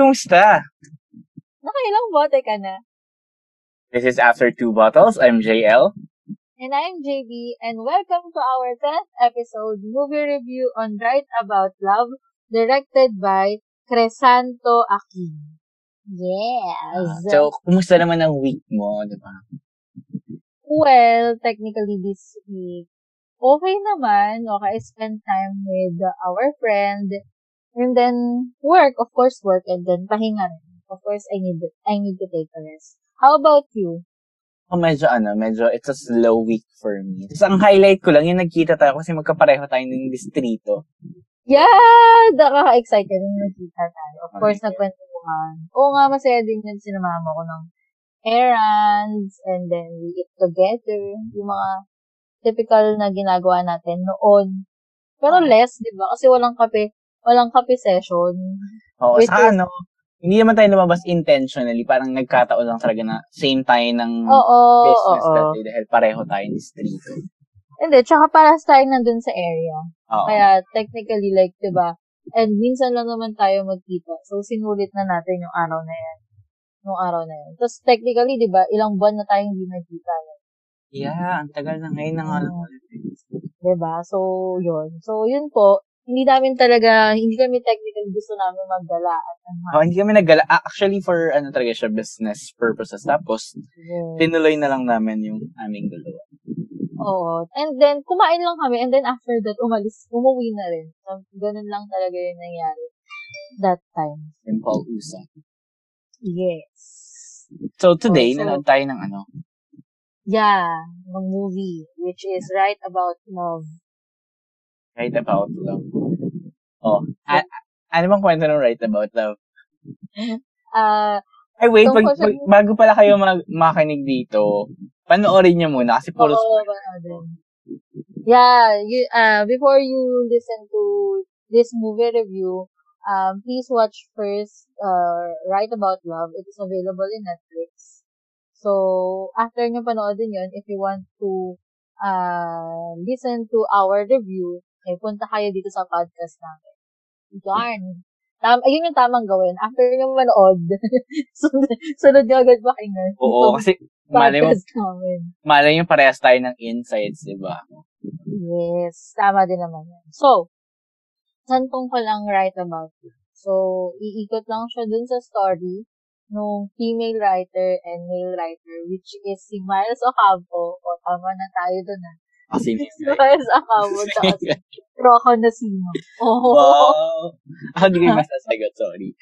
Kumusta? Nakailang bote ka na? This is After Two Bottles. I'm JL. And I'm JB, and welcome to our 10th episode movie review on Right About Love, directed by Cresanto Aquino. Yes! Ah, so, kumusta naman ang week mo, di ba? well, technically this week, okay naman. Okay, I spent time with our friend. And then, work, of course, work. And then, pahinga rin. Of course, I need, I need to take a rest. How about you? Oh, medyo ano, medyo it's a slow week for me. Tapos ang highlight ko lang, yung nagkita tayo kasi magkapareho tayo ng distrito. Yeah! Nakaka-excited yung nagkita tayo. Of course, okay. nagkwentuhan. Oo nga, masaya din yun sinamama ko ng errands, and then we eat together. Yung mga typical na ginagawa natin noon. Pero less, di ba? Kasi walang kape, walang kape session. Oo, sa is, ano, hindi naman tayo lumabas intentionally. Parang nagkataon lang talaga na same tayo ng oo, business oo. that day dahil pareho tayo ni distrito. Hindi, tsaka para tayo nandun sa area. Oo. Kaya technically, like, di ba? And minsan lang naman tayo magkita. So, sinulit na natin yung araw na yan. Yung araw na yan. Tapos technically, di ba, ilang buwan na tayong hindi nagkita. Yeah, ang tagal na ngayon na nga lang ulit. Diba? So, yun. So, yun po, hindi namin talaga, hindi kami technically gusto namin magdala. Oh, hindi kami naggala. Actually, for ano talaga siya, business purposes. Tapos, yeah. tinuloy na lang namin yung aming dalawa. Oo. And then, kumain lang kami. And then, after that, umalis, umuwi na rin. So, ganun lang talaga yung nangyari that time. Simple usap. Yes. So, today, oh, so, nanood tayo ng ano? Yeah, ng movie, which is Right About Love. Right About Love. Oh, a- ano bang kwento ng Right About Love? Uh, Ay, wait, pag, pag, bago pala kayo mag, makinig dito, panoorin niyo muna kasi puro Oo, panoorin. Yeah, you, uh, before you listen to this movie review, um, please watch first uh, Right About Love. It is available in Netflix. So, after nyo panoodin yun, if you want to uh, listen to our review, ay punta kayo dito sa podcast namin. Yarn. Tam ayun yung tamang gawin. After nyo manood, sunod, sunod nyo agad pakinggan. Oo, kasi malay mo, malay yung parehas tayo ng insights, di ba? Yes, tama din naman yan. So, saan tungkol ang right about it? So, iikot lang siya dun sa story nung female writer and male writer, which is si Miles Ocampo. O, tama na tayo dun ah. Kasi si Miles Ocampo, tsaka si Rocco Nasino. Oh. Wow! Ako di ko masasagot, sorry.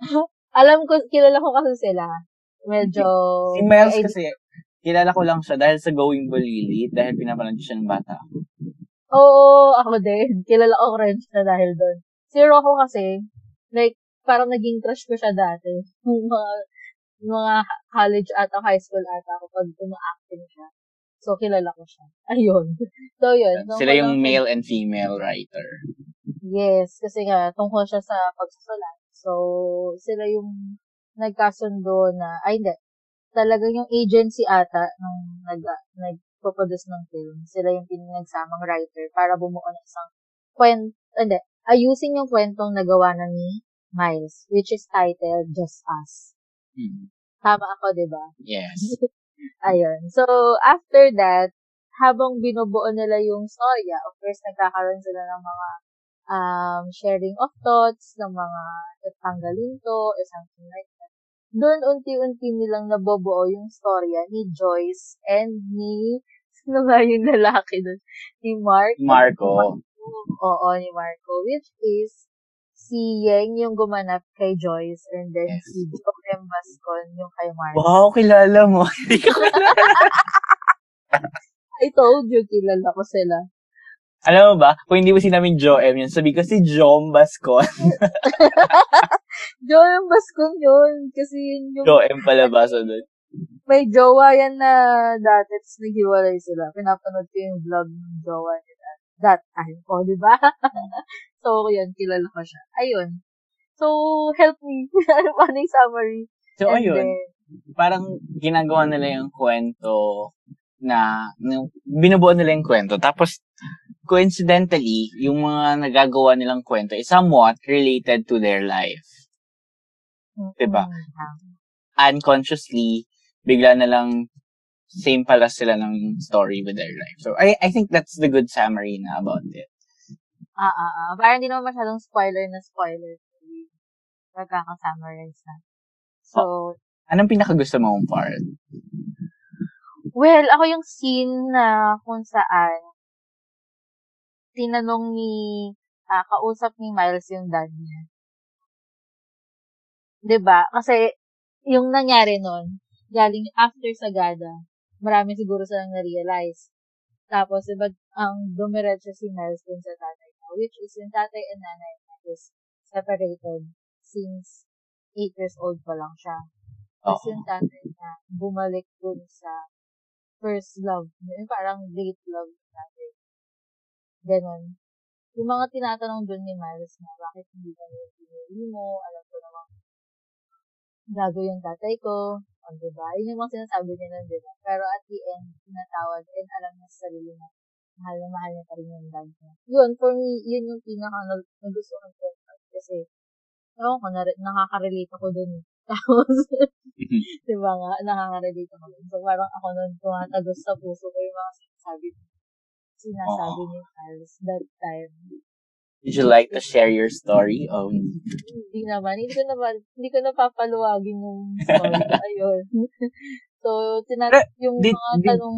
Alam ko, kilala ko kasi sila. Medyo... Si Miles kasi, kilala ko lang siya dahil sa Going Bulili, dahil pinapanood siya ng bata ako. Oo, ako din. Kilala ko rin siya dahil doon. Si Rocco kasi, like, parang naging crush ko siya dati. Yung mga, mga college ata, high school ata ako pag uma-acting siya. So, kilala ko siya. Ayun. So, yun. So, Sila yung male and female writer. Yes, kasi nga, tungkol siya sa pagsusulat. So, sila yung nagkasundo na, ay hindi, talagang yung agency ata nung nag, nagpo-produce ng film. Sila yung pinagsamang writer para bumuo ng isang kwento, hindi, ayusin yung kwentong nagawa na ni Miles, which is titled Just Us. Hmm. Tama ako, di ba? Yes. Ayun. So, after that, habang binubuo nila yung storya, of course, nagkakaroon sila ng mga um, sharing of thoughts, ng mga tanggalin to, or something like that. Doon, unti-unti nilang nabobuo yung storya ni Joyce and ni, sino ba yung lalaki doon? Ni Mark. Marco. Oo, ni Marco. Which is, si Yeng yung gumanap kay Joyce and then yes. si Joem Bascon yung kay Mark. Wow, kilala mo. I told you, kilala ko sila. Alam mo ba, kung hindi mo sinabing Joem yun, sabi ko si Jom Bascon. Joem Bascon yun. Kasi yun yung... Joem pala ba sa doon? May jowa yan na dati, tapos naghiwalay sila. Pinapanood ko yung vlog ng jowa nila that time. O, di ba? so, yun, kilala ko siya. Ayun. So, help me. ano pa yung summary? So, And ayun. Then, parang ginagawa nila yung kwento na, binubuo nila yung kwento. Tapos, coincidentally, yung mga nagagawa nilang kwento is somewhat related to their life. Diba? Mm, unconsciously, bigla na lang same pala sila ng story with their life. So, I I think that's the good summary na about it. Ah, ah, ah. Parang hindi naman masyadong spoiler na spoiler. Magkakasummarize na. So, Anong pinakagusto mong part? well, ako yung scene na kung saan tinanong ni, ah, kausap ni Miles yung dad niya. ba? Kasi, yung nangyari nun, galing after Sagada, marami siguro silang na-realize. Tapos, diba, ang dumiretso si Miles dun sa niya, which is yung tatay and nanay niya is separated since 8 years old pa lang siya. Tapos yung tatay niya, bumalik dun sa first love niya. Yung parang late love tatay. Ganon. Yung mga tinatanong dun ni Miles na bakit hindi ka nila pinili mo, alam ko namang gago yung tatay ko, o diba? Yun yung mga sinasabi niya nun, diba? Pero at the end, tinatawad and alam niya sa sarili na mahal na mahal niya pa rin yung dad niya. Yun, for me, yun yung pinaka nag- nagustuhan ko. Kasi, ewan ko, na, nakaka-relate ako dun. Tapos, diba nga, nakaka-relate ako dun. So, parang ako nun tumatagos sa puso ko yung mga sinasabi sinasabi Oo. ni Miles that time. Would you like to share your story? Oh, Hindi naman. Hindi ko naman, hindi ko napapaluwagin yung story. Ayun. so, tinat yung did- mga did- tanong,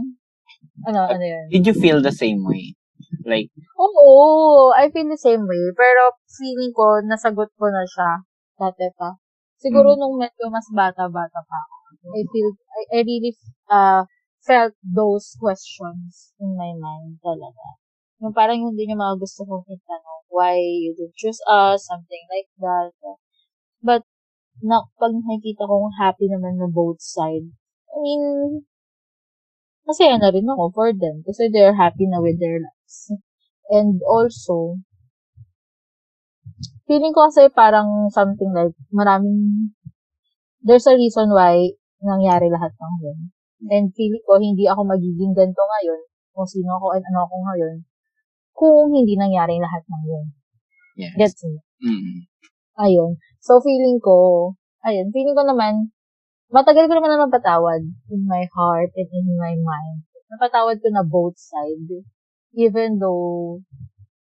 ano, ano yun? did you feel the same way? Like, Oo, I feel the same way. Pero, feeling ko, nasagot ko na siya. Dati pa. Siguro Mm. nung medyo mas bata-bata pa ako. I feel, I, I really, uh, felt those questions in my mind talaga. Yung parang hindi niya mga gusto kong itanong. Why you didn't choose us? Something like that. But, na, pag nakikita kong happy naman na both side, I mean, masaya na rin ako for them kasi they're happy na with their lives. And also, feeling ko kasi parang something like maraming, there's a reason why nangyari lahat ng yun. And feeling ko, hindi ako magiging ganito ngayon, kung sino ako and ano ako ngayon, kung hindi nangyari lahat ng yun. yes. Gets me? Mm. Ayun. So, feeling ko, ayun, feeling ko naman, matagal ko naman na napatawad in my heart and in my mind. Napatawad ko na both side. Even though,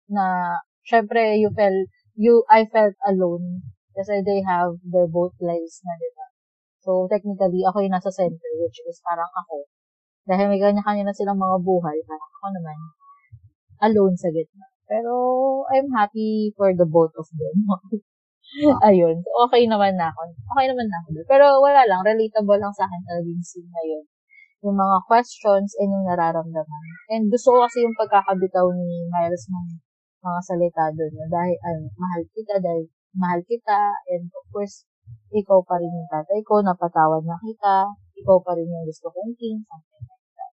na, syempre, you felt, you, I felt alone. Kasi they have their both lives na, di? So, technically, ako yung nasa center, which is parang ako. Dahil may kanya-kanya na silang mga buhay, parang ako naman, alone sa gitna. Pero, I'm happy for the both of them. Ayun. Okay naman na ako. Okay naman na ako. Pero wala lang. Relatable lang sa akin talaga yung scene na yun. Yung mga questions and yung nararamdaman. And gusto ko kasi yung pagkakabitaw ni Miles ng mga salita doon. Dahil, ano, mahal kita, dahil mahal kita. And of course, ikaw pa rin yung tatay ko, napatawad na kita. Ikaw pa rin yung gusto kong king. Something like that.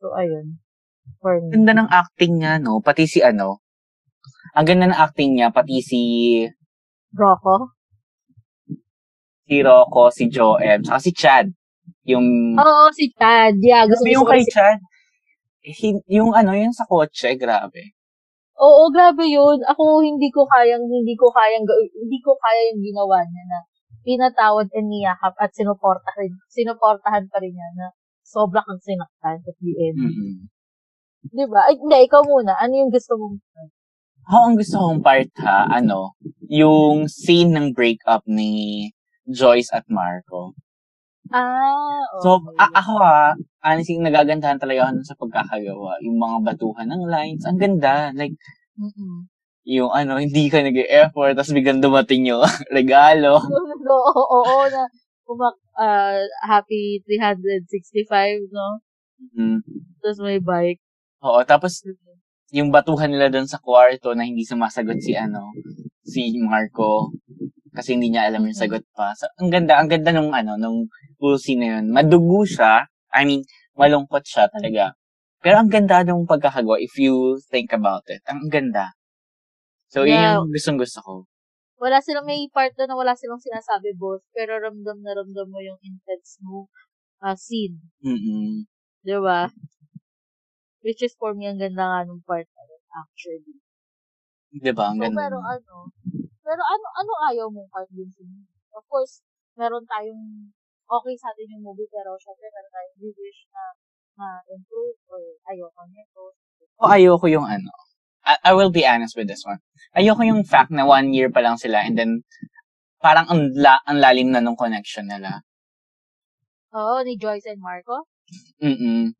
So, ayun. For me. Ganda ng acting niya, no? Pati si ano, ang ganda ng acting niya, pati si Rocco? si Rocco, si Joem, saka si Chad. Yung, Oo, si Chad. Yeah, gusto, yung kay si Chad. Yung ano, yung sa kotse, grabe. Oo, grabe yun. Ako hindi ko kayang, hindi ko kayang, hindi ko kaya yung ginawa niya na pinatawad and niyakap at sinuportahan, sinuportahan pa rin niya na sobra kang sinaktan at the end. Mm-mm. Di ba? Ay, hindi, ikaw muna. Ano yung gusto mong Ako ang gusto kong part ha, ano, yung scene ng breakup ni Joyce at Marco. Ah, So, okay. a- ako ha, honestly, nagagandahan talaga ako sa pagkakagawa. Yung mga batuhan ng lines, ang ganda. Like, Mm-mm. yung ano, hindi ka nag-effort, tapos biglang dumating yung regalo. Oo, oo, oo, na umak, ah, happy 365, no? Mm. Tapos may bike. Oo, tapos yung batuhan nila doon sa kwarto na hindi sumasagot si ano, si Marco kasi hindi niya alam yung sagot pa. So, ang ganda, ang ganda nung ano, nung full scene na yun. Madugo siya. I mean, malungkot siya talaga. Pero ang ganda nung pagkakagawa if you think about it. Ang ganda. So, yun Yeah. yung gustong gusto ko. Wala silang, may part doon na wala silang sinasabi both, pero ramdam na ramdam mo yung intense mo ah, scene. Mm-mm. Di ba? Which is for me, ang ganda nga nung part na yun, actually. Diba? Ang So, ganda. pero ano, pero ano, ano ayaw mong part din sa Of course, meron tayong okay sa atin yung movie, pero syempre meron tayong wish na na improve or ayoko nito. O ayoko yung ano. I, I will be honest with this one. Ayoko yung fact na one year pa lang sila and then parang ang, la, ang lalim na nung connection nila. Oo, ni Joyce and Marco. Mm-mm.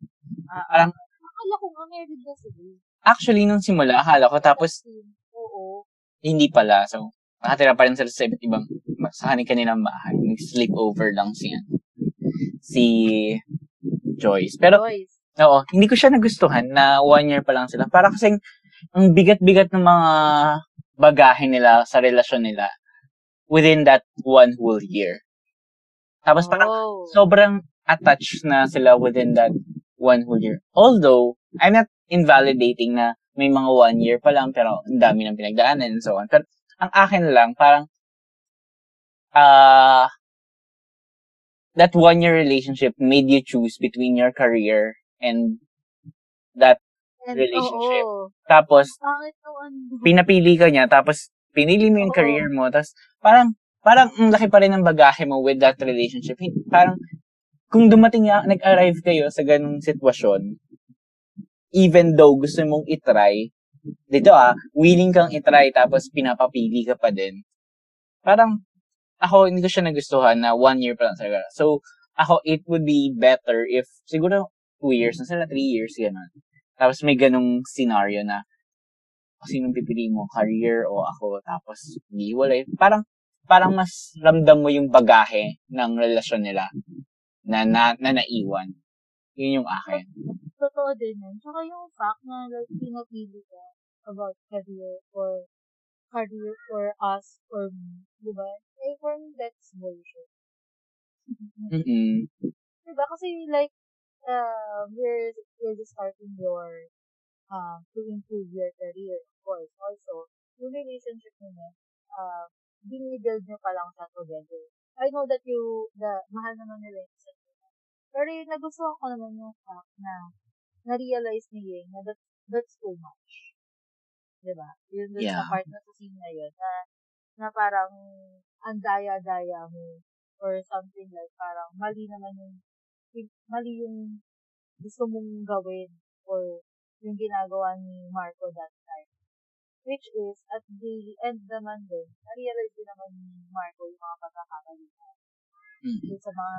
Ah, Parang- akala ko nga married na sila. Actually, nung simula, akala ko tapos Oo. hindi pala. So, nakatira pa rin sila sa iba't ibang, sa kanilang bahay. Nag-sleep over lang si, ano, si Joyce. Pero, Joyce. oo, hindi ko siya nagustuhan na one year pa lang sila. Para kasing, ang bigat-bigat ng mga bagahe nila sa relasyon nila within that one whole year. Tapos parang Oh. sobrang attached na sila within that one whole year. Although, I'm not invalidating na may mga one year pa lang pero ang dami ng pinagdaanan and so on. Pero ang akin lang, parang ah that one year relationship made you choose between your career and that And, relationship. Oo. tapos pinapili ka niya tapos pinili mo yung Oo. career mo tapos parang parang ang laki pa rin ng bagahe mo with that relationship parang kung dumating nga nag-arrive kayo sa ganung sitwasyon even though gusto mong itry dito ah willing kang itry tapos pinapapili ka pa din parang ako hindi ko siya nagustuhan na one year pa lang talaga. So ako it would be better if siguro two years na sila three years ganun. Tapos may ganung scenario na kung sinong pipili mo, career o ako, tapos hindi walay. Parang, parang mas ramdam mo yung bagahe ng relasyon nila na, na, na naiwan. Yun yung akin. Totoo din yun. Tsaka yung fact na like, pinapili ka about career or career for us or me. Diba? Eh, for me, that's bullshit. Mm-mm. Diba? Kasi like, uh, we're, we're just starting your, uh, to improve your career, of course. Also, yung relationship niyo, uh, binibuild nyo pa lang siya together. I know that you, the, mahal naman isa't isa. Pero yung nagustuhan ko naman yung fact na, na-realize ni Ying na that, that's too much. Diba? Yun dun Yeah. sa part na sa scene na yun, na, na parang, ang daya-daya mo, or something like, parang, mali naman yung yung- mali yung gusto mong gawin or yung ginagawa ni Marco that time. Which is, at the end naman din, na-realize din naman ni Marco yung mga pagkakamali niya Mm. dun sa mga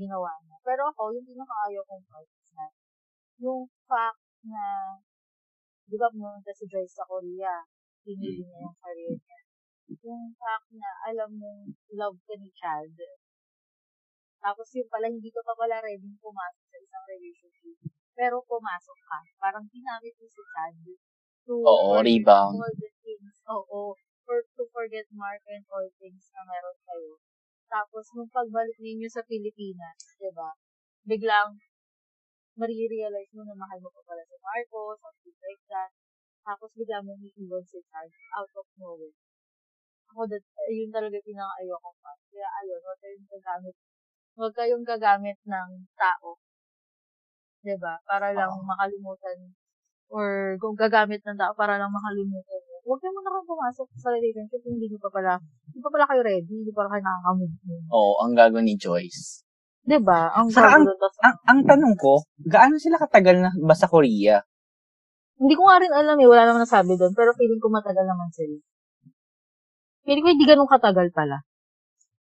ginawa niya. Pero ako, yung pinakaayaw kong part is na, yung fact na, di ba pumunta si Joyce sa Korea, pinili niya yung career niya. Yung fact na, alam mong love ka ni Chad, tapos yung pala, hindi ka pa pala ready pumasok sa isang relationship. Pero pumasok ka. Parang ginamit mo si Chad to Oo, forget rebound. all the things. Oo. For, to forget Mark and all things na meron kayo. Tapos, nung pagbalik ninyo sa Pilipinas, di ba? Biglang, marirealize mo na mahal mo pa pala si Marco, something like that. Tapos, bigla mo iiwan si Chad out of nowhere. Ako, that, yun talaga yung pinaka-ayoko pa. Kaya, ayun, huwag kayong gagamit huwag kayong gagamit ng tao. 'Di ba? Para lang makalimutan or kung gagamit ng tao para lang makalimutan mo. Huwag kayo muna kang pumasok sa relationship kung hindi nyo pa pala, hindi pa pala kayo ready, hindi pa pala kayo nakaka-move on. Oo, ang gago ni Joyce. 'Di ba? Ang Saka ang-. Tas, Ang, ang tanong ko, gaano sila katagal na ba sa Korea? hindi ko nga rin alam eh, wala naman nasabi doon, pero feeling ko matagal naman sila. Feeling ko hindi ganun katagal pala.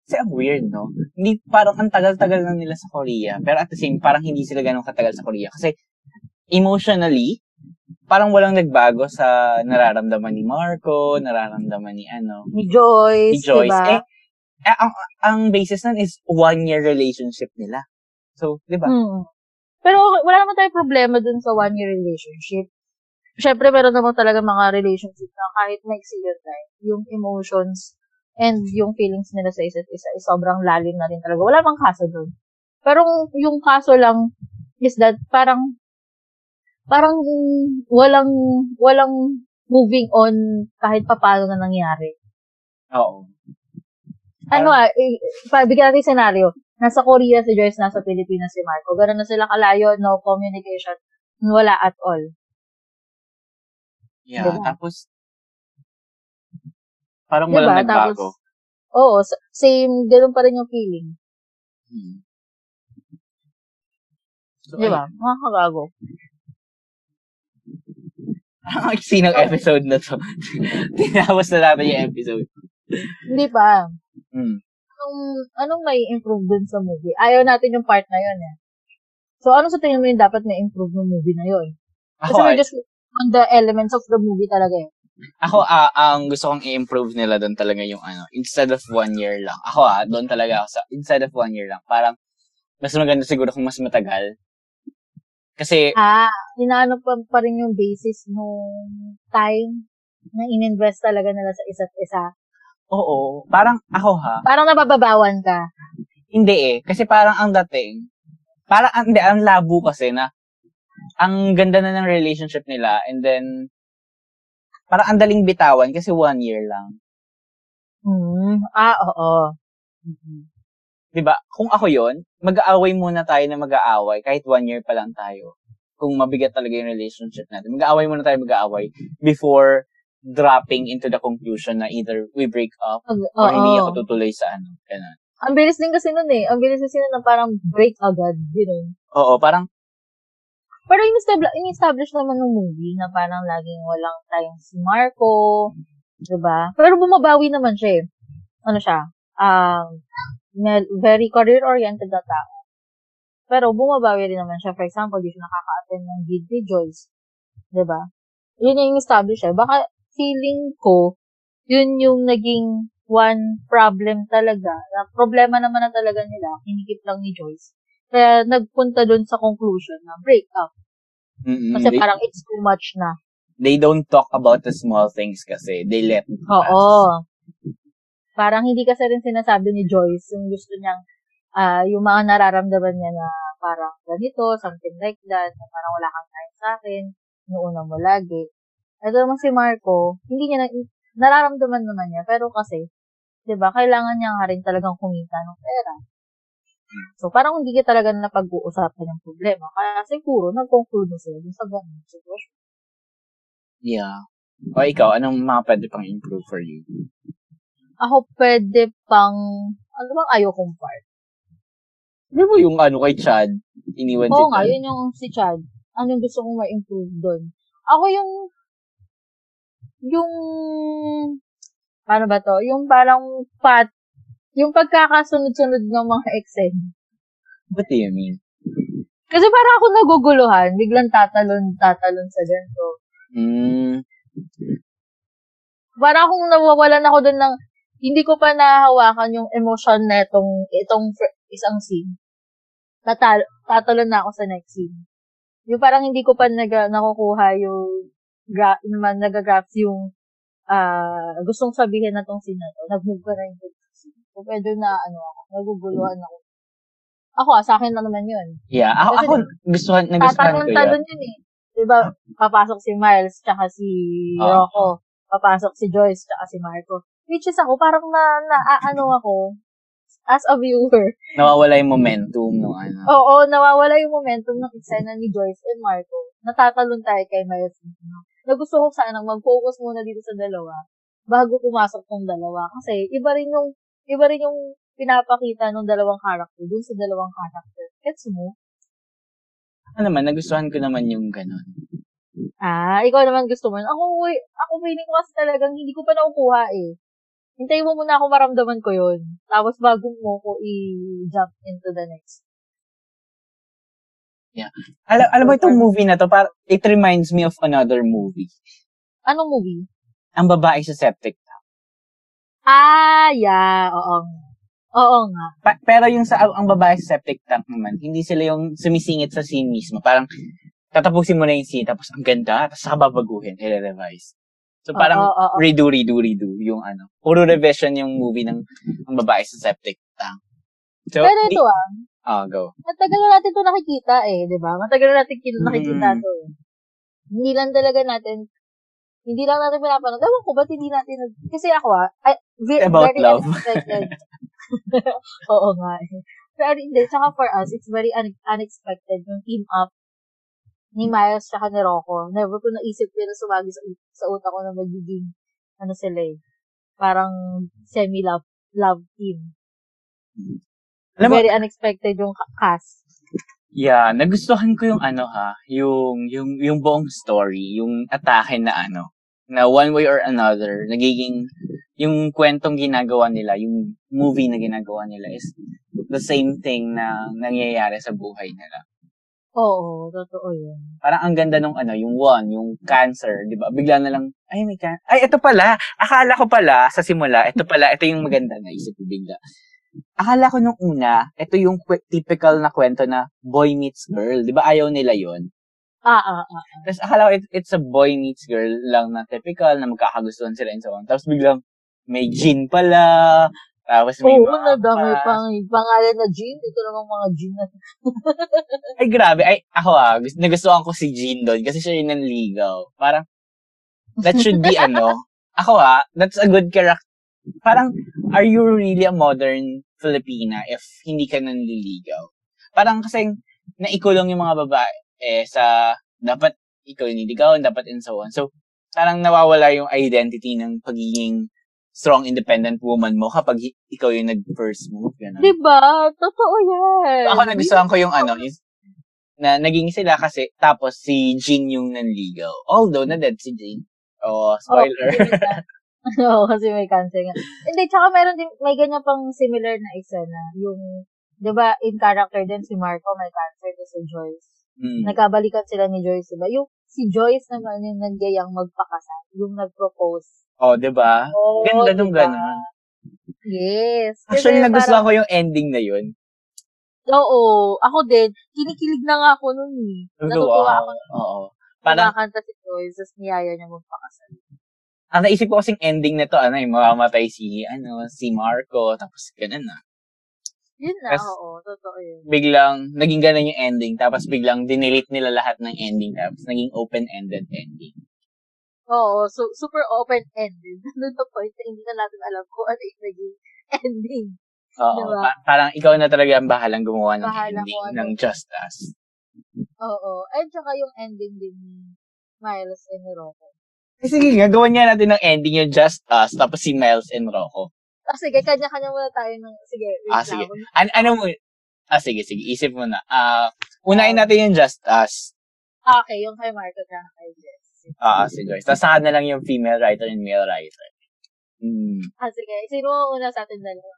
Kasi ang weird, no? Hindi, parang ang tagal-tagal na nila sa Korea. Pero at the same, parang hindi sila ganun katagal sa Korea. Kasi emotionally, parang walang nagbago sa nararamdaman ni Marco, nararamdaman ni ano, Ni Joyce, ni Joyce. diba? Eh, eh, ang, ang basis nun is one-year relationship nila. So, di ba? Mm. Pero okay, wala naman tayong problema dun sa one-year relationship. Siyempre, meron naman talaga mga relationship na kahit maiksi yun time, yung emotions and yung feelings nila sa isa't isa is sobrang lalim na rin talaga. Wala mang kaso dun. Pero yung kaso lang is that parang parang walang walang moving on kahit papaano na nangyari. Oo. Ano ah, eh, bigyan natin senaryo. Nasa Korea si Joyce, nasa Pilipinas si Marco. Ganun na sila kalayo, no communication, wala at all. Yeah, Diba? tapos, parang Diba? walang Tapos, nagbago. Oo, s- same, ganun pa rin yung feeling. Hmm. So, Di ba? Ang iksi ng episode na to. Tinapos na natin yung episode. Hindi pa. Hmm. Anong, anong may improve dun sa movie? Ayaw natin yung part na yun eh. So, ano sa tingin mo yung dapat may improve ng movie na yun? Kasi Ako, we're just on the elements of the movie talaga eh. ako ah, ang gusto kong i-improve nila doon talaga yung ano, instead of one year lang. Ako ah, doon talaga ako sa, instead of one year lang. Parang, mas maganda siguro kung mas matagal. Kasi, Ah, inaano pa, pa rin yung basis nung time na ininvest talaga nila sa isa't isa. oo, parang ako ha, Parang nabababawan ka. Hindi eh. Kasi parang ang dating, parang, ang- hindi, ang labo kasi na, ang ganda na ng relationship nila, and then, parang ang daling bitawan kasi one year lang. Hmm. Ah, oo. Mhm. 'Di ba? Kung ako yon mag-aaway muna tayo na mag-aaway, kahit one year pa lang tayo. Kung mabigat talaga yung relationship natin. Mag-aaway muna tayo mag-aaway before dropping into the conclusion na either we break up Ag- or hindi oo. ako tutuloy sa ano. Ganun. Ang bilis din kasi nun eh. Ang bilis kasi nun na parang break agad. Yun. Oo, parang, Pero in-establish, in-establish naman ng movie na parang laging walang time si Marco. 'di ba? Pero bumabawi naman siya eh. Ano siya? Um, mel- very career-oriented na tao. Pero bumabawi rin naman siya. For example, di siya nakaka-attend ng gig ni Joyce. 'di ba? Yun yung establish eh. Baka feeling ko, yun yung naging one problem talaga. Na problema naman na talaga nila, kinikip lang ni Joyce. Kaya nagpunta dun sa conclusion na break up. mm Kasi they, parang it's too much na. they don't talk about the small things kasi they let it pass. Oo. Parang hindi kasi rin sinasabi ni Joyce yung gusto niyang, ah yung mga nararamdaman niya na parang ganito, something like that, na parang wala kang time sa akin, inuuna mo lagi. Ito naman si Marco, hindi niya na, nararamdaman naman niya, pero kasi, 'di ba kailangan niya nga rin talagang kumita ng pera. So, parang hindi ka talaga na pag-uusapan yung problema. Kaya siguro, nag-conclude na sila dun sa ganun sitwasyon. Yeah. O ikaw, anong mga pwede pang improve for you? Ako pwede pang, ano bang ayaw kong part? Di ba yung ano kay Chad? Iniwan si Oo nga, Chad? yun yung si Chad. Ano yung gusto kong ma-improve doon? Ako yung, yung, paano ba to? Yung parang pat, yung pagkakasunod-sunod ng mga exen. What do you mean? Kasi parang ako naguguluhan, biglang tatalon, tatalon sa ganito. Mm, Parang akong nawawalan ako doon ng, hindi ko pa nahawakan yung emotion na itong, itong isang scene. Tatal, tatalon na ako sa next scene. Yung parang hindi ko pa nag, nakukuha yung, gra, naman nagagraphs yung, ah gustong sabihin na tong scene na to. Nag-move ka na yung scene. So, medyo na, ano ako, naguguluhan ako. Ako ah, sa akin lang naman yun. yeah. Ako, Kasi ako nagustuhan, nagustuhan ko yun. Tatalon-talon yun eh. Diba, papasok si Miles, tsaka si. Rocco. Papasok si Joyce, tsaka si Marco. Which is ako, parang na, na ano ako, as a viewer. Nawawala yung momentum no ano. Oo, nawawala yung momentum ng eksena ni Joyce and Marco. Natatalon tayo kay Miles. Na gusto ko sanang mag-focus muna dito sa dalawa bago pumasok tong dalawa. Kasi iba rin yung, iba rin yung pinapakita ng dalawang character dun sa dalawang character. Gets mo? Ano naman, nagustuhan ko naman yung ganun. Ah, ikaw naman gusto mo. Ako, ako feeling ko kasi talagang hindi ko pa nakukuha eh. Hintayin mo muna ako maramdaman ko yun. Tapos bago mo ko i-jump into the next. Alam, alam mo itong movie na to, par it reminds me of another movie. Anong movie? Ang babae sa septic. Ah, yeah. Oo nga. Oo nga. Pa- pero yung sa ang babae sa septic tank naman, hindi sila yung sumisingit sa scene mismo. Parang tatapusin mo na yung scene, tapos ang ganda, tapos saka babaguhin, i-revise. So parang Oo, oo, oo. redo, redo, redo yung ano. Puro revision yung movie ng ang babae sa septic tank. So, Pero di- ito ah, Ah, go. matagal na natin ito nakikita eh, di ba? Matagal na natin kin- nakikita Mm. to. eh. Hindi lang talaga natin, hindi lang natin pinapanood. Ewan ko, ba't hindi natin, nag- kasi ako ah, I, ve- About very love. unexpected. Oo nga eh. Pero hindi, tsaka for us, it's very un- unexpected yung team up ni Miles tsaka ni Rocco. Never ko naisip yun na sumagi sa, sa utak ko na magiging, ano sila eh, parang semi-love love team. Alam mo, Very unexpected yung cast. yeah, nagustuhan ko yung ano ha, yung, yung, yung buong story, yung atake na ano, na one way or another, nagiging, yung kwentong ginagawa nila, yung movie na ginagawa nila is the same thing na nangyayari sa buhay nila. Oo, totoo yun. Parang ang ganda nung ano, yung one, yung cancer, di ba? Bigla na lang, ay, may can- Ay, ito pala. Akala ko pala, sa simula, ito pala, ito yung maganda na isip ko bigla. Akala ko nung una, ito yung kwe- typical na kwento na boy meets girl. Di ba ayaw nila yon Ah, ah, ah. Tapos akala ko it- it's a boy meets girl lang na typical, na magkakagustuhan sila and so on. Tapos biglang, may gin pala, tapos may Oo, mga nadami pa- pang pangalan na Jean. Ito namang mga Jean na. Ay, grabe. Ay, ako ah, gust- nagustuhan ko si Jean doon kasi siya yung nanligaw. Parang, that should be ano, ako ah, that's a good character. Parang, are you really a modern Filipina if hindi ka nanliligaw? Parang kasi, naikulong yung mga babae eh, sa, dapat ikaw yung niligawan, dapat and so on. So, parang nawawala yung identity ng pagiging strong, independent woman mo kapag ikaw yung nag-first move. Ganun. Diba? Totoo yan. Ako nagustuhan ko yung ano, yung, na naging sila kasi, tapos si Jean yung nanligaw. Although, na-dead si Jean. Oh, spoiler. Oo, kasi may cancer nga. Hindi, tsaka meron din, may ganyan pang similar na isa na, yung, di ba, in character din si Marco may cancer din si Joyce. Mm. Nagkabalikan sila ni Joyce, diba? Yung, si Joyce naman yung nangyayang magpakasal, yung nag-propose. Oh, 'di ba? Oo, Ganda nung diba? ganun. Yes. Actually, Kasi nagustuhan parang- ko yung ending na yun. Oo, ako din. Kinikilig na nga ako nun eh. Natutuwa ako. Oo. Parang, Kumakanta si Joyce, tapos niyaya niya magpakasal. ang naisip ko kasing ending na to, ano, yung mamamatay si, ano, si Marco, tapos ganun na. Yun na, Yes. oo, totoo yun. Biglang, naging ganun yung ending, tapos biglang dinelete nila lahat ng ending, tapos naging open-ended ending. Oo, so, super open-ended. Doon the point na hindi na natin alam kung ano yung naging ending. Oo. Diba? pa- parang ikaw na talaga ang bahalang gumawa ng Bahala ending ano. ng Just Us. Oo. At saka yung ending din ni Miles and Rocco. Eh, sige nga, gawan nga natin ng ending yung Just Us, tapos si Miles and Rocco. Ah, sige, kanya-kanya muna tayo ng, sige, Ah, sige. An- ano mo, ah, sige, sige, isip mo na. Ah, unahin natin yung Just Us. Ah, Okay, yung kay Marco at kay Jess. Ah, si Joyce. Tapos saka na lang yung female writer and male writer. Hmm. Ah, sige. Sino ang una sa atin dalawa?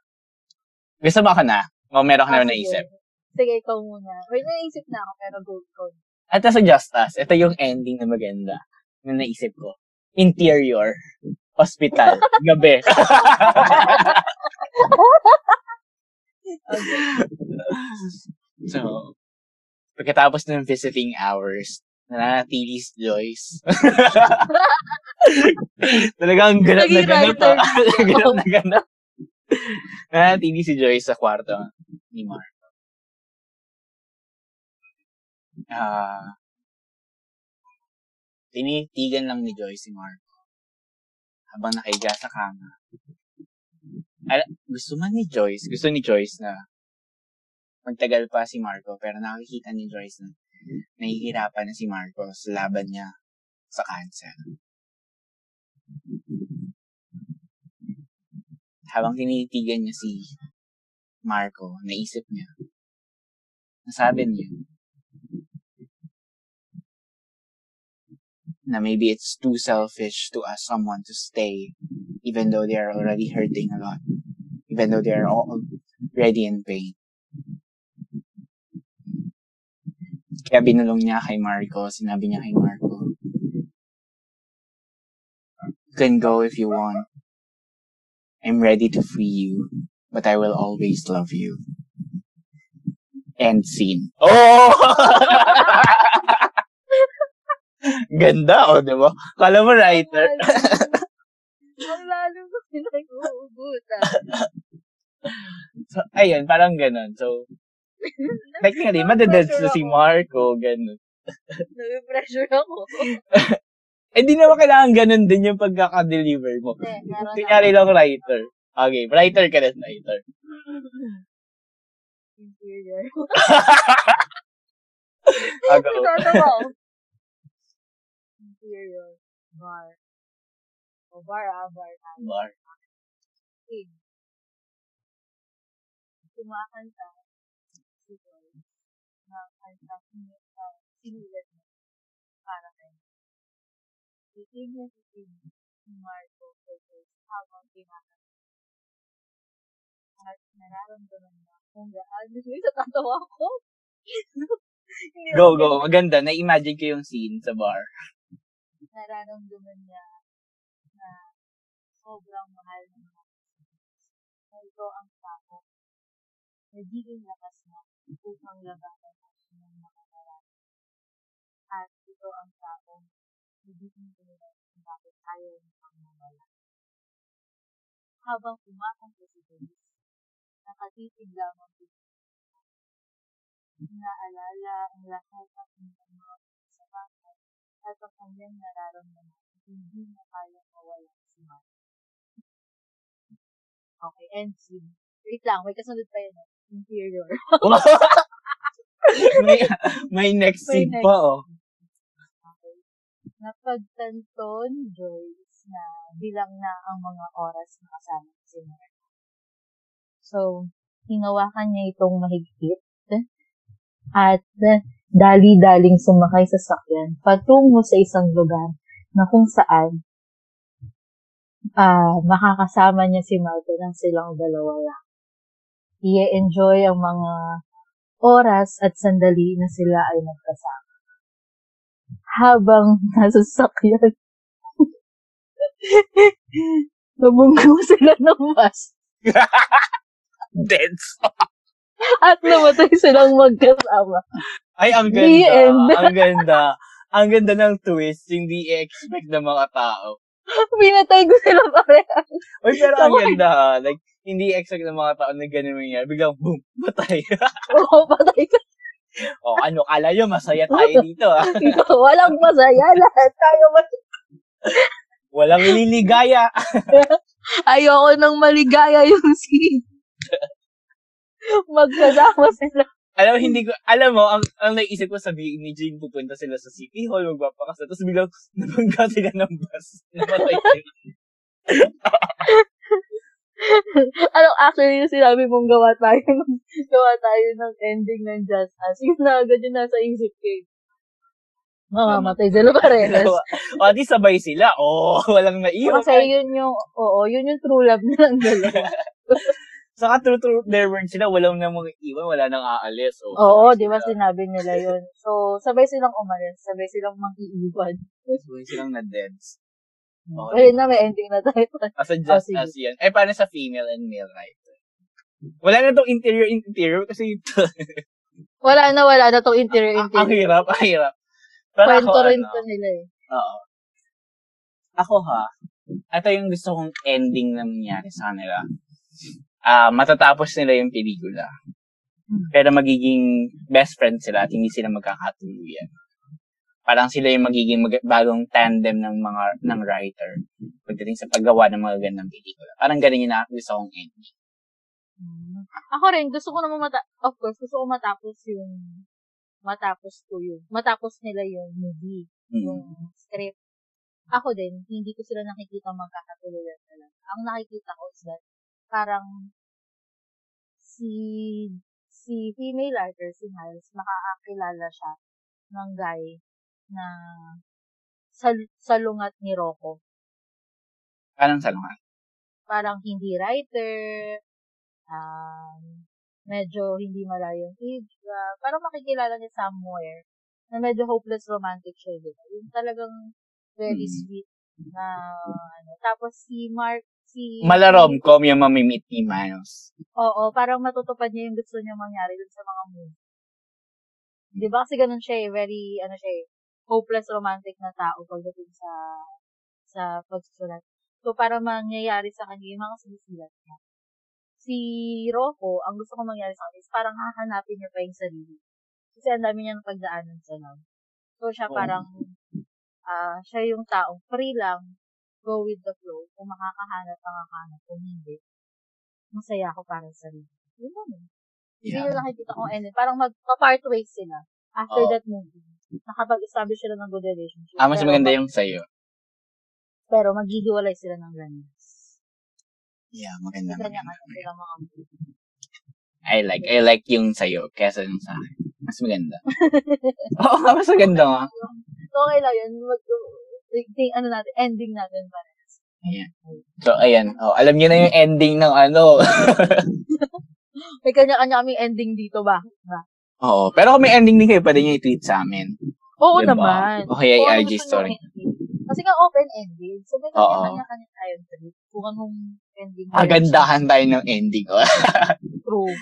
Gusto mo ako na? O meron ka Ah, na sige. naisip? Sige, ikaw muna. Wait, naisip na ako, pero go, go. At sa Just Us, ito yung ending na maganda na naisip ko. Interior. Hospital. Gabi. so, pagkatapos ng visiting hours, nananatili si Joyce. Talagang ganap na ganap. ah. ganap na ganap. nananatili si Joyce sa kwarto ni Marco. Ah, tinitigan lang ni Joyce si Marco habang nakahiga sa kama. Al- gusto man ni Joyce, gusto ni Joyce na magtagal pa si Marco, pero nakikita ni Joyce na nahihirapan na si Marco sa laban niya sa cancer. Habang tinitigan niya si Marco, naisip niya, nasabi niya, na maybe it's too selfish to ask someone to stay even though they are already hurting a lot. Even though they are already in pain. Kaya binulong niya kay Marco, sinabi niya kay Marco, You can go if you want. I'm ready to free you, but I will always love you. End scene. Oh! Ganda, oh, di ba? Kala mo writer. Ang lalo ko pinag-uugutan. So, ayun, parang ganun. So, technically, madadeds na si Marco, ganun. Nag-pressure ako. Eh, di naman kailangan ganun din yung pagkaka-deliver mo. Eh, Kunyari lang writer. Okay, writer ka na, writer. Interior. Ako. Interior. Bar. O bar ah, bar. ah. Bar. Pig. kumakanta si Joyce na kanta uh, sinulat niya para kay Titig na titig si Marco kay Joyce habang kinakanta. At nararamdaman niya kung gaano siya sa tatawa ko. Go, go. Maganda. Na-imagine ko yung scene sa bar. Nararamdaman niya na sobrang mahal ng mga na ito ang tao. Nagiging lakas na upang labanan ang kanyang mga marami. At ito ang tao nagiging dahilan kung bakit ayaw niya ang mawala. Habang kumakanta si Denise, nakatitig lamang din Inaalala ang lahat ng mga kasamahan at ang kanyang nararamdaman hindi na kayang mawala si Mark. Okay, end scene. Wait lang, may kasunod pa yun. eh. Interior. may, may next May scene next. pa, oh. Okay. Napagtanto ni Joyce na bilang na ang mga oras na kasama si Mark. So, hinawakan niya itong mahigpit at dali-daling sumakay sa sakyan patungo sa isang lugar na kung saan ah makakasama niya si Marco nang silang dalawa lang. I-enjoy ang mga oras at sandali na sila ay magkasama. Habang nasa sakyan, nabunggo sila ng mas Dense. at namatay silang magkasama. Ay, ang ganda. ang ganda. Ang ganda ng twist. Hindi i-expect ng mga tao. Pinatay ko sila parehas. Uy, pero ang ganda, ha. Like, hindi i-expect ng mga tao na ganun mangyari. Biglang, boom, patay. Oo, patay ka. o, ano, kala nyo, masaya tayo dito, ha. Walang masaya. Lahat tayo mas- Walang liligaya. Ayoko nang maligaya yung scene. Magkasama sila. Alam, hindi ko, alam mo, ang, ang naisip ko sabihin ni Jane, pupunta sila sa City Hall, magpapakasal, tapos biglang, nabangga sila ng bus. Namatay sila. ano, actually, yung sinabi mong gawa tayo ng, gawa tayo ng ending ng Just Us. Yun na agad yung nasa isip ko. eh. Mamamatay sila parehas. o, least sabay sila. Oo, oh, walang naiwan. Kasi yun yung, oo, yun yung true love nilang dalawa. Saka true to their word sila, walang namang iwan, wala nang aalis. O, Oo, di ba sinabi nila yun. So, sabay silang umalis, sabay silang mag-iiwan. Sabay silang na-deads. Okay. Ayun na, may ending na tayo. As a just sige. as yan. Eh, paano sa female and male writer? Wala na tong interior interior kasi Wala na, wala na tong ang interior-interior. hirap, ang hirap. Pero ako, Kwento rin ano, to nila eh. Oo. Ako ha, ito yung gusto kong ending na nangyari sa kanila. Ah, matatapos nila yung pelikula. Hmm. Pero magiging best friend sila at hindi sila magkakatuluyan. Parang sila yung magiging mag- bagong tandem ng mga ng writer pagdating sa paggawa ng mga gandang pelikula. Parang ganun yung gusto kong ending. Mm. Ako rin, gusto ko naman mata- of course, gusto ko matapos yung matapos ko yun. Matapos nila yung movie, Mm. yung script. Ako din, hindi ko sila nakikita magkakatuluyan talaga. Ang nakikita ko is that parang si si female writer, si Miles, makakakilala siya ng guy na sa, salungat ni Rocco. Parang sa mga. parang hindi writer, um, medyo hindi malayong age, uh, parang makikilala niya somewhere na medyo hopeless romantic siya, di ba? Yung talagang very Mm. sweet na, ano. Tapos si Mark, si... Malarom-com yung mamimit ni Miles. Oo, parang matutupad niya yung gusto niya mangyari dun sa mga movie. Di ba? Kasi ganun siya eh, very, ano siya eh, hopeless romantic na tao pagdating sa sa pagsusulat. So, para mangyayari sa kanya yung mga sinusulat niya. Si Rocco, ang gusto ko mangyari sa kanya is parang hahanapin niya pa yung sarili. Kasi ang dami niya ng pagdaanan sa love. So, siya parang, ah siya yung taong free lang, go with the flow. Kung makakahanap, makakahanap. Kung hindi, masaya ako para sa sarili. Yun lang eh. Hindi Yeah. nila nakikita ko ending. Parang magpa-part ways sila after Oo. that movie. Nakapag-establish sila ng good relationship. Ah, mas Pero maganda mag- yung sa'yo. Pero maghihiwalay sila ng ganyan. Yeah, maganda. Maganda. ano sila mga movie. I like. I like yung sa'yo kesa yung sa akin. Mas maganda. Oo nga, mas maganda nga. Okay lang yun. Mag, ting, ano natin, ending natin para. Ayan. So, ayan. Oh, alam niyo na yung ending ng ano. May kanya-kanya kaming ending dito ba? ba? Oo. Pero kung may ending din kayo, pwede niyo i-tweet sa amin. Oo Diba? naman. O kaya Kung ano i-IG gusto story. Kasi nga open-ended. So, may kanya-kanya tayong trip. Kung anong ending. Agandahan tayo ng ending. True.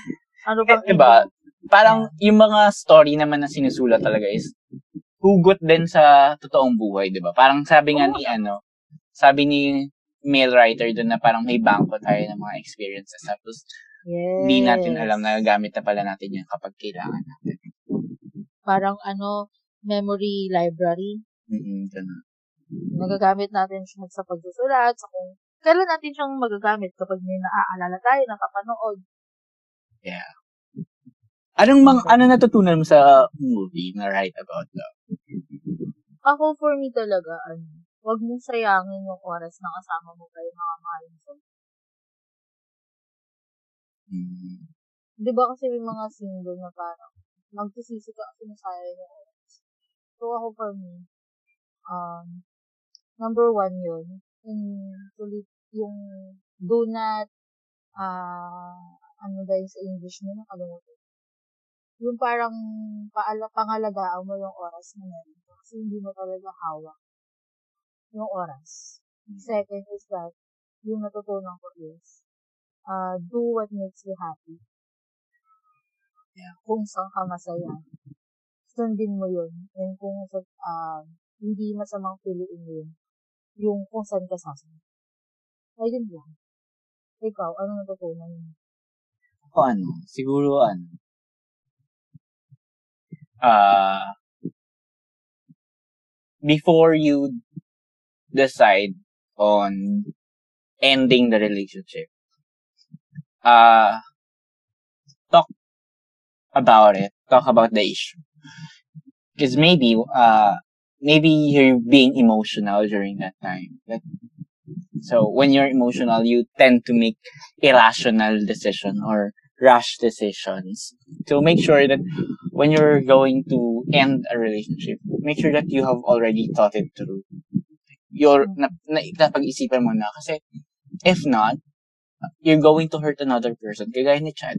Ano bang diba? ending? Parang yung mga story naman na sinusulat talaga is hugot din sa totoong buhay, di ba? Parang sabi nga ni ano, sabi ni male writer doon na parang may bangko tayo ng mga experiences. Tapos, Yes. hindi natin alam na gamit na pala natin yan kapag kailangan natin. Parang ano, memory library. Mm-mm, ganun. Magagamit natin siya sa pagsusulat, sa kung kailan natin siyang magagamit kapag may naaalala tayo, nakapanood. Yeah. Anong mga, ano natutunan mo sa movie na Right About Love? Ako, for me talaga, ano, huwag mong sayangin yung oras na kasama mo kayo mga mahal mo. Mm. Di ba kasi may mga single na parang magsisisi ka kasi nasayang yung oras. So, ako for me, um, number one yun, yung, yung do not, ah, ano dahil sa English mo, nakalimutan. Yung parang paala, pangalagaan mo yung oras na yun. Kasi hindi mo talaga hawak yung oras. Second is that, yung natutunan ko is, uh, do what makes you happy. Yeah. Kung saan ka masaya, sundin mo yun. And kung sa, uh, hindi masamang piliin mo yun, yung kung saan ka sasama. Ayun lang. Ikaw, ano natutunan mo? O ano, siguro ano, ah, before you decide on ending the relationship, uh, talk about it. Talk about the issue. Because maybe, uh, maybe you're being emotional during that time. That, so when you're emotional, you tend to make irrational decision or rash decisions. So make sure that when you're going to end a relationship, make sure that you have already thought it through. Your, na, na, napag-isipan mo na. Kasi, if not, you're going to hurt another person. Kagaya ni Chad.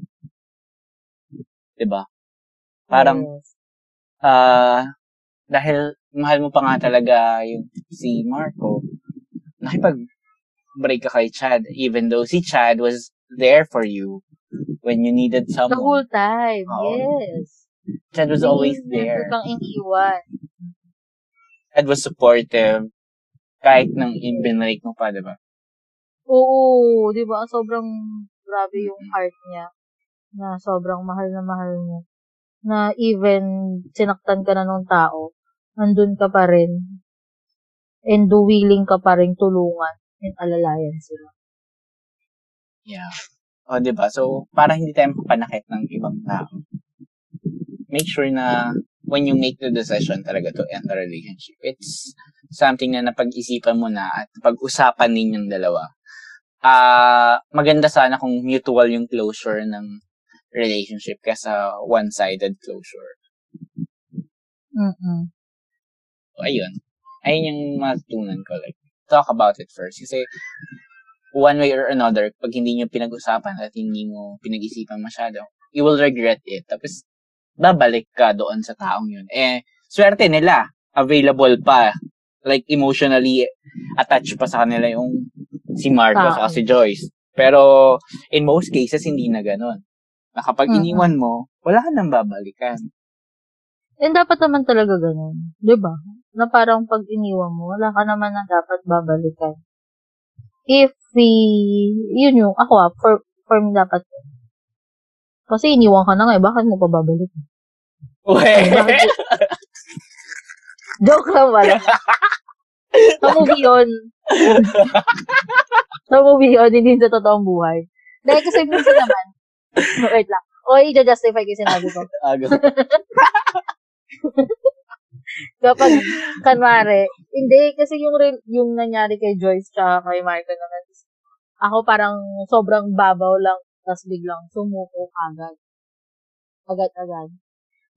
'Di ba? Parang, Yes. ah, dahil mahal mo pa nga talaga yung si Marco, nakipag-break ka kay Chad, even though si Chad was there for you when you needed The someone. whole time, Oo. yes. Chad was always there. Never kang iniwan. Chad was supportive. Kahit nang ibinrake mo pa, di ba? Oo, di ba? Sobrang grabe yung heart niya. Na sobrang mahal na mahal niya. Na even sinaktan ka na nung tao, nandun ka pa rin. And do willing ka pa rin tulungan and alalayan sila. Yeah. O, di ba? So, para hindi tayo mapanakit ng ibang tao, make sure na when you make the decision talaga to end the relationship, it's something na napag-isipan mo na at pag-usapan ninyong dalawa. Ah, maganda sana kung mutual yung closure ng relationship kesa one-sided closure. Mm-mm. So, ayun. Ayun yung matutunan ko. Like, talk about it first. Kasi, one way or another, pag hindi nyo pinag-usapan at hindi mo pinag-isipan masyado, you will regret it. Tapos, babalik ka doon sa taong yun. Eh, swerte nila. Available pa. Like, emotionally attached pa sa kanila yung si Marco Tao. sa si Joyce. Pero, in most cases, hindi na ganun. Na kapag Mm-mm. iniwan mo, wala ka nang babalikan. And dapat naman talaga ganun. Ba? Na parang pag iniwan mo, wala ka naman na dapat babalikan. If we, yun yung, ako ah, for, for me dapat yun. Kasi iniwan ka na nga, eh, bakit mo pa babalik? Uwe! Joke lang wala. Sa movie yun. Sa movie yun, hindi sa totoong buhay. Dahil kasi minsan naman, wait lang. O, i-justify ko yung sinabi ko. Aga. Kapag, kanwari, hindi, kasi yung, yung nangyari kay Joyce tsaka kay Marco naman, ako parang sobrang babaw lang tapos biglang sumuko agad. Agad-agad.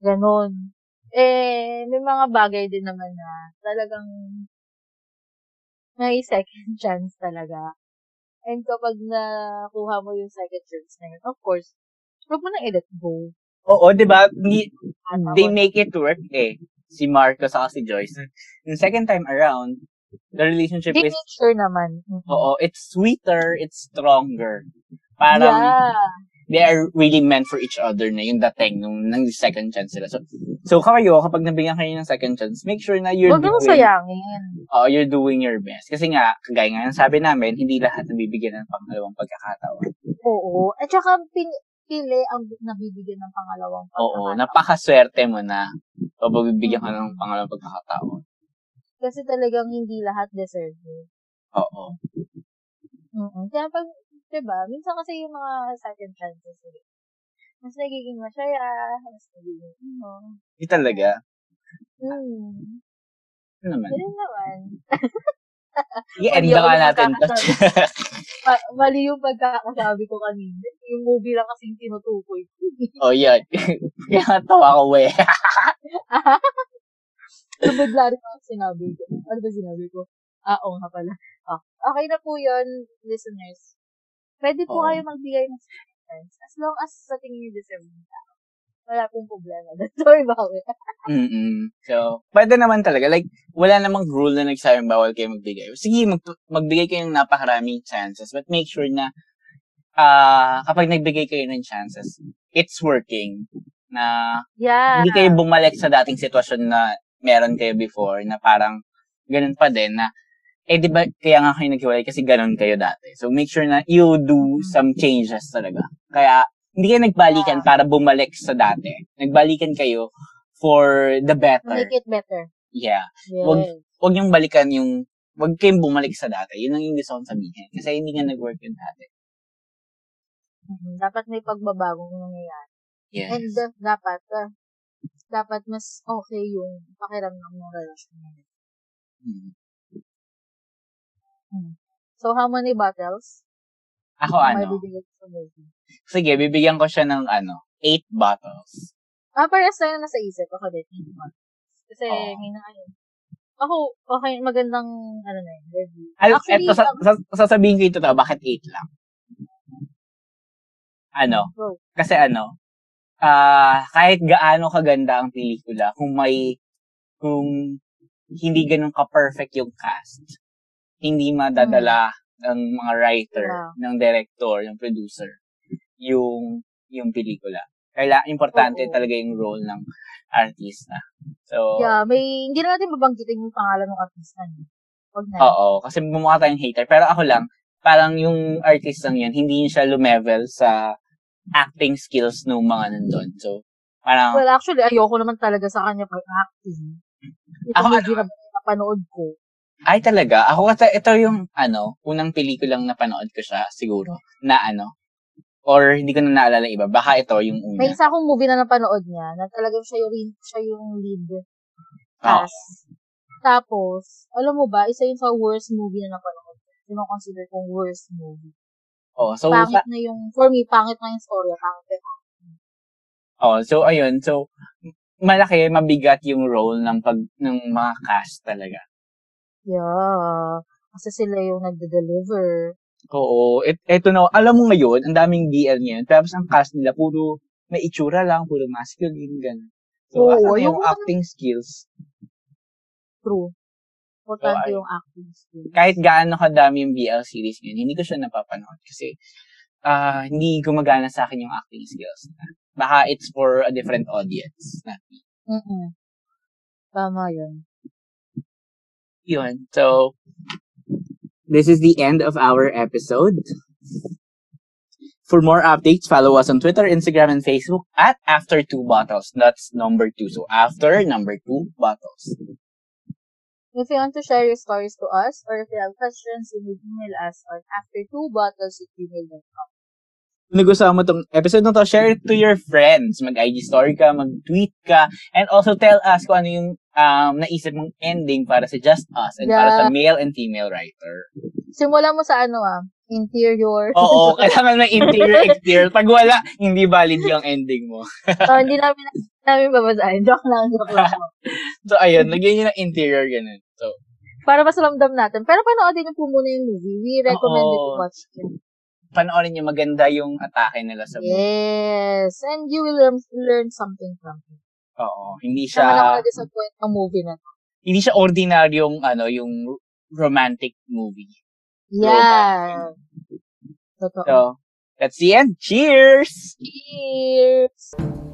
Ganon. Eh, may mga bagay din naman na talagang may second chance talaga. And kapag nakuha mo yung second chance na yun, of course, huwag mo na i-let go. Oo, di ba? They make it work eh. Si Marco sa si Joyce. Yung second time around, the relationship They is, sure naman. Mhm. oo, it's sweeter, it's stronger. Parang, yeah. they are really meant for each other na yung dating nung nang second chance sila. So, so kayo, kapag nabigyan kayo ng second chance, make sure na you're Huwag mo doing, sayangin. oh, you're doing your best. Kasi nga, kagaya nga ng sabi namin, hindi lahat nabibigyan ng pangalawang pagkakataon. Oo. At saka, pin, pili ang nabibigyan ng pangalawang Oo, pagkakataon. napakaswerte mo na kapag bibigyan ka ng pangalawang pagkakataon. Kasi talagang hindi lahat deserve it. Oo. mm Kaya pag, diba, minsan kasi yung mga second chances, eh, mas nagiging masaya, mas nagiging, ano, Hindi talaga. hmm, Ano naman? ganun naman. I-end na nga ng natin to. Ma- mali yung pagkakasabi ko kanina. Yung movie lang kasi yung tinutukoy ko. oh, yan. Kaya tawa ko, we. Lubod rin ang sinabi ko. Ano ba sinabi ko? Ah, oo nga pala. Ah, okay na po yun, listeners. Pwede po Oo. kayo magbigay ng second chance. As long as sa tingin niyo deserve ng tao. Wala pong problema. That's about it. Mm-mm. So, pwede naman talaga. Like, wala namang rule na nagsayang bawal kayo magbigay. Sige, mag- magbigay kayo ng napakaraming chances, but make sure na ah kapag nagbigay kayo ng chances, it's working. Na Yeah. hindi kayo bumalik sa dating sitwasyon na meron kayo before, na parang ganun pa din, na eh, di ba, kaya nga kayo naghiwalay kasi ganun kayo dati. So, make sure na you do some changes talaga. Kaya, hindi kayo nagbalikan Yeah. para bumalik sa dati. Nagbalikan kayo for the better. Make it better. Yeah. Yes. Wag- Huwag niyong balikan yung, huwag kayong bumalik sa dati. Yun ang yung gusto kong sabihin. Kasi hindi nga nag-work yun dati. Mhm. Dapat may pagbabagong nangyayari. Yes. And uh, dapat, uh, dapat mas okay yung pakiramdam ng relasyon nila. Mm. So, how many bottles? Ako ano, Mabibigay ko sa movie? sige, bibigyan ko siya ng ano, 8 bottles. Ah, parehas tayo nasa isip. Ako din. eight bottles. Kasi, Oo. may na ano. Ako, okay, magandang, ano na yun, review. Al- Actually, eto, sa, sa, sasabihin ko ito to, bakit 8 lang? Ano? go. Kasi ano, ah kahit gaano kaganda ang pelikula, kung may, kung hindi ganun ka-perfect yung cast, hindi madadala ng mga writer, Yeah. ng director, ng producer, yung, yung pelikula. Kaya importante Oo. talaga yung role ng artista. So, Yeah, may, hindi na natin babanggitin yung pangalan ng artista. niya. Huwag na. oo, kasi bumukha tayong hater. Pero ako lang, parang yung artistang yan, hindi siya lumevel sa acting skills ng mga nandun. So, parang, Well, actually, ayoko naman talaga sa kanya pag acting. Ito Ako, movie na napanood ko. Ay, talaga? Ako ito yung, ano, unang pelikulang napanood ko siya, siguro, na ano, or hindi ko na naalala iba. Baka ito yung May una. isa akong movie na napanood niya na talagang siya yung, siya yung lead Oo. cast. Tapos, alam mo ba, isa yun sa worst movie na napanood ko. Sino-consider kong worst movie. Oh, so, pangit sa- na yung, for me, pangit na yung story. Pangit na. oh, so, ayun, so, malaki, mabigat yung role ng pag, ng mga cast talaga. Yeah. Kasi sila yung nagde-deliver. Oo, et, eto na, alam mo ngayon, ang daming BL ngayon, tapos ang cast nila, puro, may itsura lang, puro masculine, ganun. So, Oo, yung- acting skills? True. Importante So, yung acting skill. kahit gaano kadami yung BL series ngayon, hindi ko siya napapanood kasi ah hindi gumagana sa akin yung acting skills. Baka it's for a different audience. Mm-mm. Tama yun. Yun. So, this is the end of our episode. For more updates, follow us on Twitter, Instagram, and Facebook at After Two Bottles. That's number two. So, after number two bottles. If you want to share your stories to us, or if you have questions, you may email us on after two bottles at gmail.com. Kung nagustuhan mo tong episode na to, share it to your friends. Mag-IG story ka, mag-tweet ka, and also tell us kung ano yung um, naisip mong ending para sa Just Us and para sa Yeah. male and female writer. Simulan mo sa ano ah, interior. Oo, kailangan may interior, exterior. Pag wala, hindi valid yung ending mo. so, hindi namin, namin babasahin. Joke lang, joke lang. So, ayun, lagyan nyo ng interior, ganun. So, Para mas ramdam natin. Pero panoodin niyo po muna yung movie. We recommend it to watch it. panoorin nyo, maganda yung atake nila sa movie. Yes. And you will learn, learn something from it. Oo, hindi Siya, Naman ako na-disappoint ng movie na to. hindi siya ordinaryong, ano, yung romantic movie. Yeah. Totoo. So, that's the end. Cheers! Cheers!